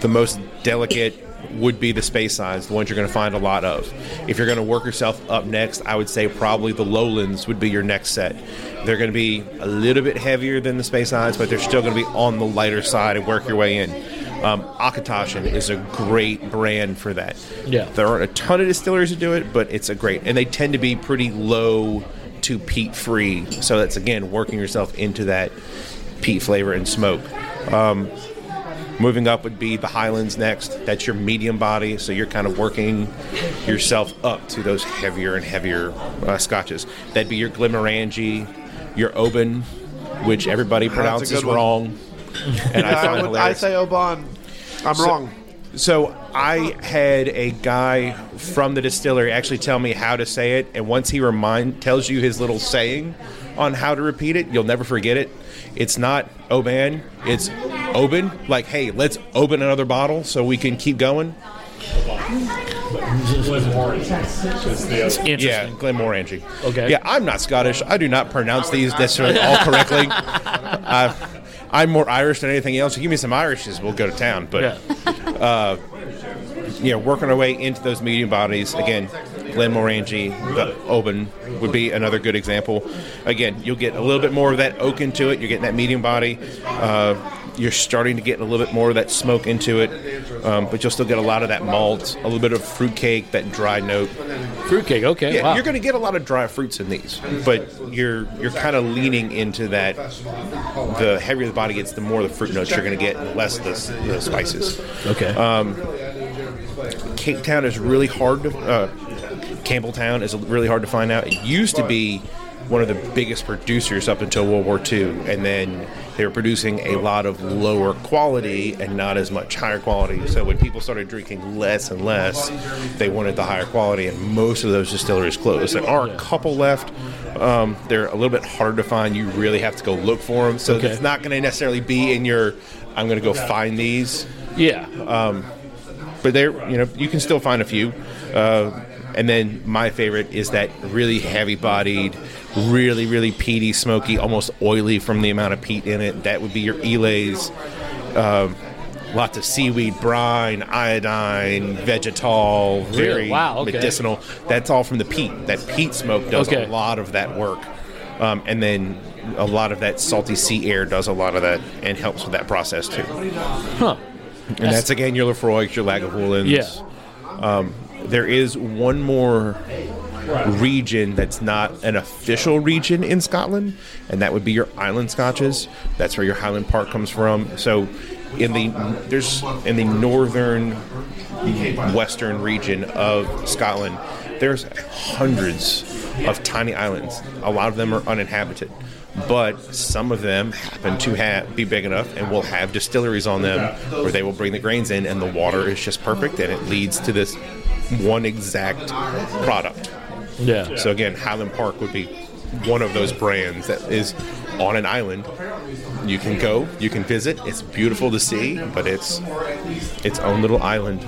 the most delicate would be the Speysides, the ones you're going to find a lot of. If you're going to work yourself up next, I would say probably the lowlands would be your next set. They're going to be a little bit heavier than the Speysides, but they're still going to be on the lighter side and work your way in. Um, Auchentoshan is a great brand for that. Yeah. There aren't a ton of distilleries that do it, but it's a great, and they tend to be pretty low to peat free. So that's again working yourself into that peat flavor and smoke. Um, Moving up would be the Highlands next. That's your medium body, so you're kind of working yourself up to those heavier and heavier uh, scotches. That'd be your Glenmorangie, your Oban, which everybody pronounces wrong, and I I, would, I say Oban. I'm wrong. So I had a guy from the distillery actually tell me how to say it, and once he remind tells you his little saying on how to repeat it, you'll never forget it. It's not Oban, it's Oban. Like, hey, let's open another bottle so we can keep going. Interesting. Yeah, Glenmorangie. Okay. Yeah, I'm not Scottish. I do not pronounce these necessarily all correctly. uh, I'm more Irish than anything else. You give me some Irishes, we'll go to town. But Yeah. you know, working our way into those medium bodies. Again, Glenmorangie, the Oban would be another good example. Again, you'll get a little bit more of that oak into it. You're getting that medium body. Uh, you're starting to get a little bit more of that smoke into it, um, but you'll still get a lot of that malt, a little bit of fruitcake, that dry note. Fruitcake. Okay. Yeah, wow. you're going to get a lot of dry fruits in these, but you're you're kind of leaning into that. The heavier the body gets, the more the fruit notes you're going to get, and less the, the spices. okay. Um, Cape Town is really hard to. Uh, Campbeltown is really hard to find out. It used to be one of the biggest producers up until World War II, and then they were producing a lot of lower quality and not as much higher quality. So when people started drinking less and less, they wanted the higher quality, and most of those distilleries closed. There are a couple left. Um, they're a little bit harder to find. You really have to go look for them. So Okay. it's not going to necessarily be in your. I'm going to go find these yeah. but there, you know, you can still find a few. Uh, and then my favorite is that really heavy-bodied, really, really peaty, smoky, almost oily from the amount of peat in it. That would be your Islays. Um, lots of seaweed, brine, iodine, vegetal, very Really? Wow, okay. medicinal. That's all from the peat. That peat smoke does Okay. a lot of that work. Um, and then a lot of that salty sea air does a lot of that and helps with that process too. Huh. And that's again your Laphroaig, your Lagavulins. Yeah. There is one more region that's not an official region in Scotland, and that would be your island scotches. That's where your Highland Park comes from. So, in the there's in the northern western region of Scotland, there's hundreds of tiny islands. A lot of them are uninhabited. But some of them happen to have, be big enough and will have distilleries on them where they will bring the grains in and the water is just perfect and it leads to this one exact product. Yeah. So again, Highland Park would be one of those brands that is on an island. You can go, you can visit. It's beautiful to see, but it's its own little island.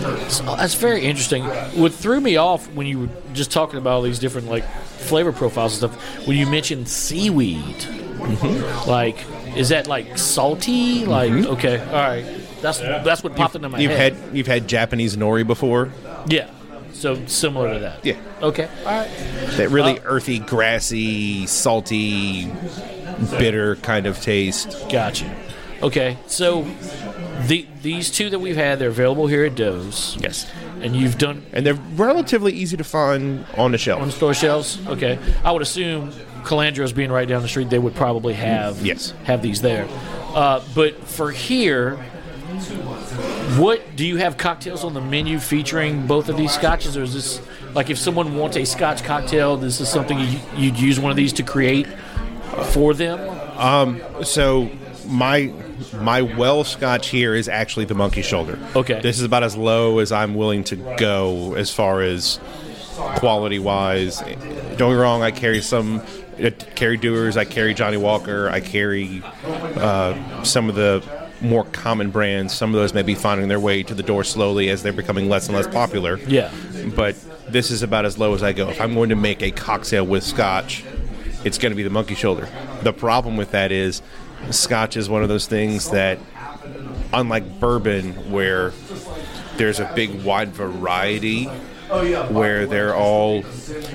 Oh, that's very interesting. What threw me off when you were just talking about all these different like flavor profiles and stuff, when you mentioned seaweed, Mm-hmm. like is that like salty? Like okay, all right, that's that's what popped into my You've head. had you've had Japanese nori before. yeah, so similar to that. Yeah. Okay. All right. That really Uh, earthy, grassy, salty, bitter kind of taste. Gotcha. Okay, so the these two that we've had, they're available here at Doe's. Yes. And you've done And they're relatively easy to find on the shelf. on store shelves. Okay, I would assume Calandro's being right down the street, they would probably have Yes. have these there. Uh, but for here, what do you have cocktails on the menu featuring both of these scotches, or is this like if someone wants a Scotch cocktail, this is something you, you'd use one of these to create for them? So my my well scotch here is actually the monkey shoulder. Okay. This is about as low as I'm willing to go as far as quality wise. Don't get me wrong, I carry some I carry Dewar's, I carry Johnnie Walker, I carry uh, some of the more common brands. Some of those may be finding their way to the door slowly as they're becoming less and less popular. Yeah. But this is about as low as I go. If I'm going to make a cocktail with scotch, it's going to be the monkey shoulder. The problem with that is scotch is one of those things that unlike bourbon where there's a big wide variety where they're all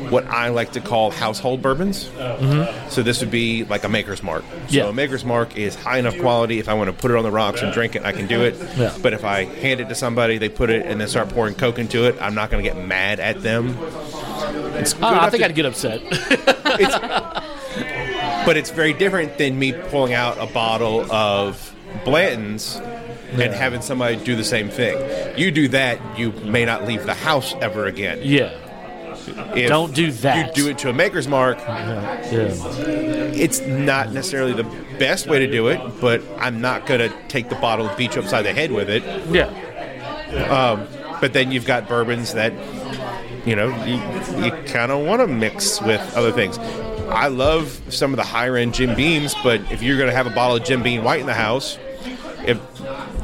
what I like to call household bourbons. Mm-hmm. So this would be like a maker's mark. So Yeah. a maker's mark is high enough quality. If I want to put it on the rocks and drink it, I can do it. Yeah. But if I hand it to somebody, they put it and then start pouring Coke into it, I'm not going to get mad at them. It's I, I think to- I'd get upset. but it's very different than me pulling out a bottle of Blanton's and having somebody do the same thing. You do that, you may not leave the house ever again. yeah. If Don't do that. You do it to a maker's mark. Yeah. It's not necessarily the best way to do it, but I'm not going to take the bottle and beat you upside the head with it. Yeah. Um, but then you've got bourbons that, you know, you, you kind of want to mix with other things. I love some of the higher end Jim Beams, but if you're going to have a bottle of Jim Beam White in the house, it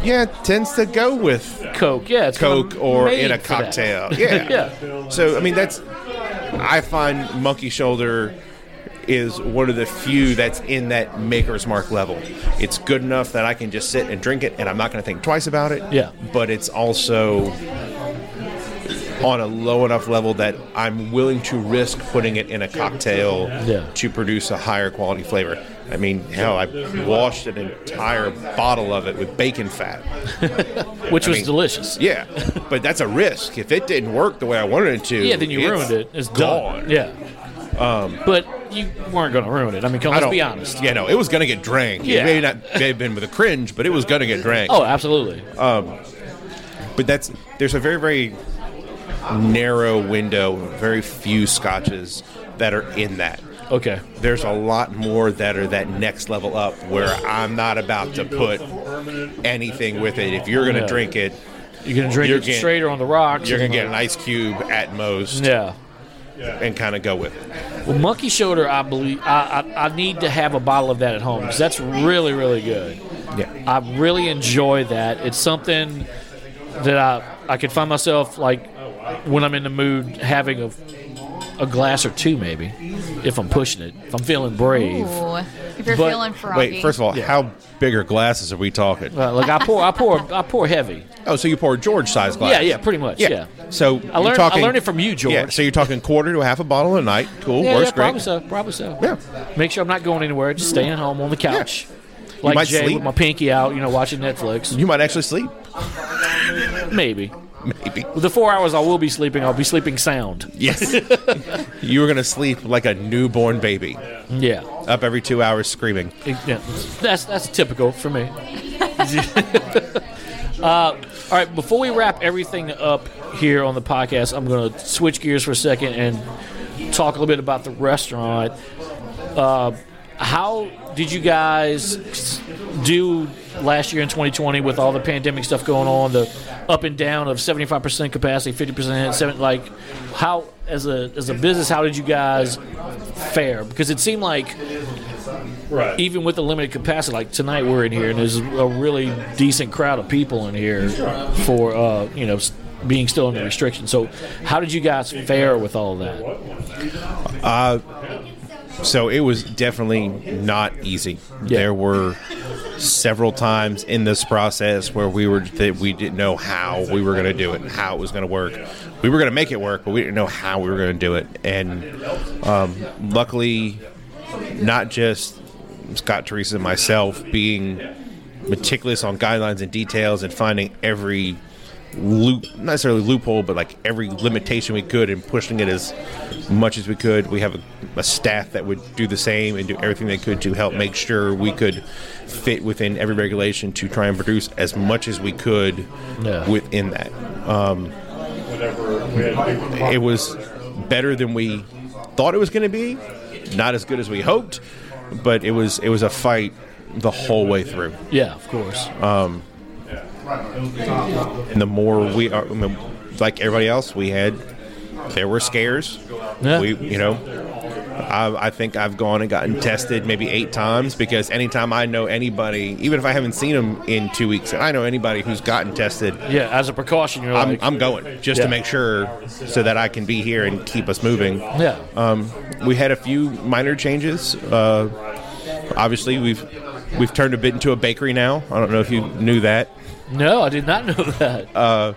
yeah it tends to go with Coke. Yeah. It's Coke or in a cocktail. Yeah. yeah. So I mean that's I find Monkey Shoulder is one of the few that's in that maker's mark level. It's good enough that I can just sit and drink it, and I'm not going to think twice about it. Yeah. But it's also on a low enough level that I'm willing to risk putting it in a cocktail Yeah. to produce a higher quality flavor. I mean, hell, I washed an entire bottle of it with bacon fat. which I was mean, delicious. Yeah, but that's a risk. If it didn't work the way I wanted it to, Yeah, then you ruined it. It's gone. done. Yeah. Um, but you weren't going to ruin it. I mean, come, let's be honest. Yeah, no, it was going to get drank. Yeah. It may not may have been with a cringe, but it was going to get drank. Oh, absolutely. Um, but that's there's a very very narrow window, very few scotches that are in that. Okay. There's a lot more that are that next level up where I'm not about to put anything with it. If you're going to Yeah. drink it, You're going to drink it getting- straight or on the rocks. you're going to get an ice cube at most Yeah. and kind of go with it. Well, Monkey Shoulder, I believe I, I, I need to have a bottle of that at home because that's really really good. Yeah. I really enjoy that. It's something that I I could find myself like when I'm in the mood having a a glass or two maybe if I'm pushing it. If I'm feeling brave. Ooh, if you're But- feeling froggy. Wait, first of all, how big are glasses are we talking? Uh, like I pour I pour I pour heavy. Oh, so you pour George size glass? Yeah, yeah, pretty much. Yeah. So I you're learned talking, I learned it from you, George. Yeah, so you're talking quarter to half a bottle a night. Cool, Yeah, works yeah, great. probably so. Probably so. Yeah. Make sure I'm not going anywhere. Just staying home on the couch. Like might Jay sleep. with my pinky out, you know, watching Netflix. You might actually sleep. Maybe. Maybe. With the four hours I will be sleeping, I'll be sleeping sound. Yes. you were going to sleep like a newborn baby, Yeah. up every two hours screaming. Yeah. That's that's typical for me. uh, all right, before we wrap everything up here on the podcast, I'm going to switch gears for a second and talk a little bit about the restaurant. Uh, how did you guys do last year in 2020 with all the pandemic stuff going on, the up and down of 75% capacity, 50%, seven, like how as a as a business, how did you guys fare? Because it seemed like Right. even with the limited capacity, like tonight we're in here and there's a really decent crowd of people in here for uh, you know being still under restrictions. So how did you guys fare with all of that? So it was definitely not easy. There were several times in this process where we were that we didn't know how we were going to do it, and how it was going to work. We were going to make it work, but we didn't know how we were going to do it. And um, luckily, not just Scott, Teresa, and myself being meticulous on guidelines and details and finding every loop, not necessarily loophole, but like every limitation we could and pushing it as much as we could. We have a, a staff that would do the same and do everything they could to help make sure we could fit within every regulation to try and produce as much as we could Yeah. within that. Um, it was better than we thought it was going to be. Not as good as we hoped, but it was it was a fight the whole way through. Yeah, of course. And the more we are, I mean, like everybody else, we had there were scares. Yeah. We, you know, I, I think I've gone and gotten tested maybe eight times because anytime I know anybody, even if I haven't seen them in two weeks, I know anybody who's gotten tested, yeah, as a precaution, you're I'm, like, I'm going just Yeah. to make sure so that I can be here and keep us moving. yeah, Um, we had a few minor changes. Uh, obviously, we've we've turned a bit into a bakery now. I don't know if you knew that. No, I did not know that. Uh,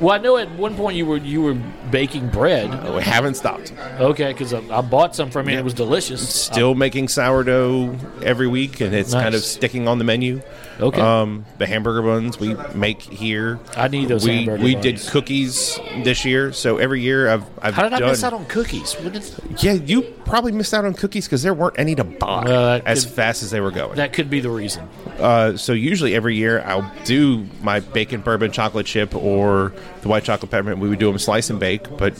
well, I know at one point you were you were baking bread. We haven't stopped. Okay, because I, I bought some from you. and It was delicious. Still making sourdough every week, and it's kind of sticking on the menu. Okay. Um, the hamburger buns we make here. I need those We hamburger we buns. did cookies this year, so every year I've I've How did done. I miss out on cookies? What yeah, you probably missed out on cookies because there weren't any to buy Uh, as could- fast as they were going. that could be the reason. Uh, so usually every year I'll do my bacon bourbon chocolate chip or the white chocolate peppermint. We would do them slice and bake, but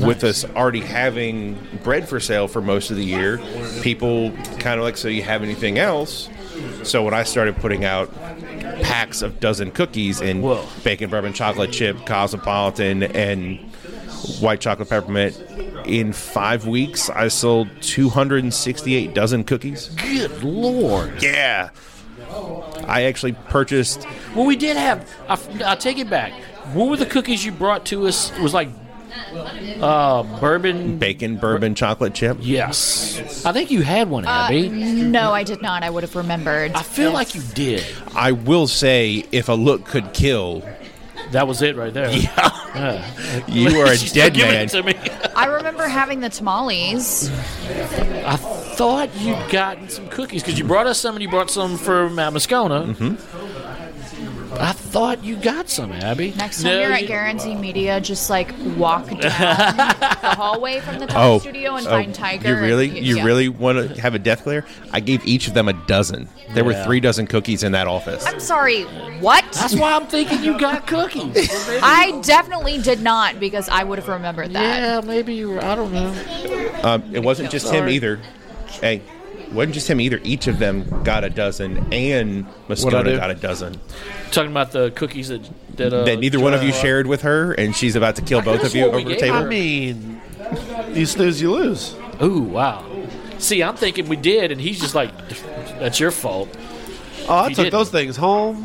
with us already having bread for sale for most of the year, people kind of like, so you have anything else? So when I started putting out packs of dozen cookies in Whoa. bacon bourbon chocolate chip, cosmopolitan, and white chocolate peppermint. In five weeks, I sold 268 dozen cookies. Good lord. Yeah. I actually purchased Well, we did have. I, I take it back. What were the cookies you brought to us? It was like Uh, bourbon. Bacon, bourbon, chocolate chip. Yes. I think you had one, Uh, Abby. no, I did not. I would have remembered. I feel like you did. I will say, if a look could kill, That was it right there. Yeah. you are a She's dead giving man. it to me. I remember having the tamales. I thought you'd gotten some cookies because you brought us some and you brought some for Mount Moscona. Mm-hmm. I thought you got some, Abby. Next time No, you're at you- Guaranty Media, just like walk down the hallway from the top Oh, studio and oh, find Tiger. You really, and- you yeah. really want to have a death glare? I gave each of them a dozen. There were Yeah. three dozen cookies in that office. I'm sorry. What? That's why I'm thinking you got cookies. I definitely did not because I would have remembered that. yeah, maybe you were. I don't know. Um, it wasn't just him either. Hey, it wasn't just him either. Each of them got a dozen, and What'd Moscona do? got a dozen. Talking about the cookies that that, uh, that neither one of you Joy- shared with her, and she's about to kill I both of you over the table. I mean, you snooze, you lose. Ooh, wow. See, I'm thinking we did, and he's just like, "That's your fault." Oh, I He took didn't. those things home.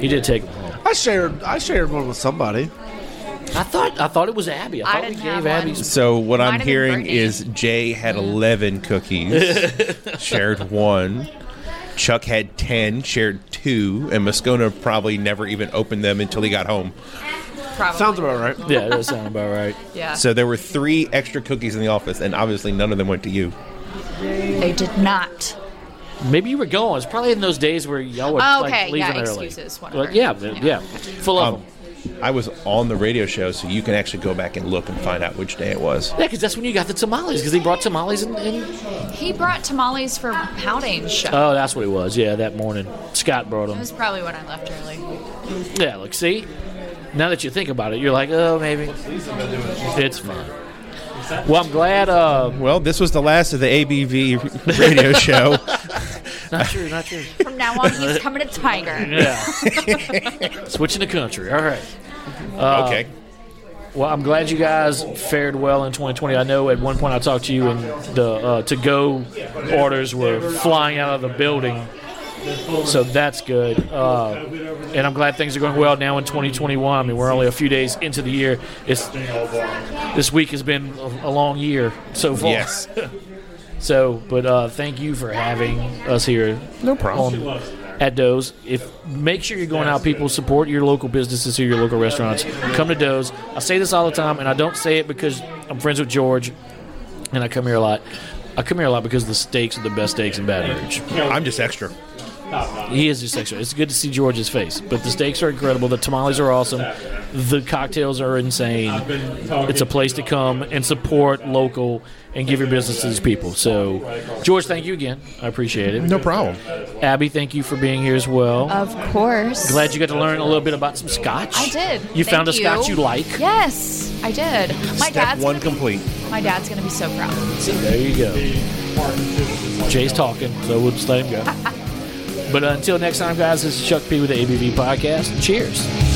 He did take them home. I shared. I shared one with somebody. I thought I thought it was Abby. I I thought we didn't gave have Abby. one. some- So what Might I'm hearing is Jay had 11 cookies, shared one. Chuck had 10, shared two, and Moscona probably never even opened them until he got home. Probably. Sounds about right. Yeah, that does sound about right. Yeah. So there were three extra cookies in the office, and obviously none of them went to you. they did not. Maybe you were going. It's probably in those days where y'all were Oh, like okay, leaving yeah, early. excuses, whatever. Like, yeah, yeah, Yeah. full of Um, them. I was on the radio show, so you can actually go back and look and find out which day it was. Yeah, because that's when you got the tamales. Because he brought tamales and, and He brought tamales for Howdane's show. oh, that's what it was. Yeah, that morning Scott brought That them. was probably when I left early. Yeah, look, see. Now that you think about it, you're like, oh, maybe it's fine. Well, I'm glad. Uh, Well, this was the last of the ABV radio show. not true, not true. From now on, he's coming to Tiger. Yeah, switching the country. All right. Uh, okay. Well, I'm glad you guys fared well in 2020. I know at one point I talked to you, and the uh, to-go orders were flying out of the building. So that's good. Uh, and I'm glad things are going well now in 2021. I mean, we're only a few days into the year. It's this week has been a, a long year so far. Yes. So, but uh, thank you for having us here. No problem. on- at Doe's. If make sure you're going out, people support your local businesses here, your local restaurants. Come to Doe's. I say this all the time, and I don't say it because I'm friends with George, and I come here a lot. I come here a lot because the steaks are the best steaks in Baton Rouge. I'm just extra. He is just extra. It's good to see George's face, but the steaks are incredible. The tamales are awesome. The cocktails are insane. It's a place to come and support local and give your business to these people. So, George, thank you again. I appreciate it. No problem. Abby, thank you for being here as well. Of course. Glad you got to learn a little bit about some scotch. I did. You Thank found a scotch you like. Yes, I did. My Step dad's one gonna be- complete. my dad's gonna be so proud. See, there you go. Jay's talking, so we'll just let him go. but until next time, guys, this is Chuck P with the ABV Podcast. Cheers.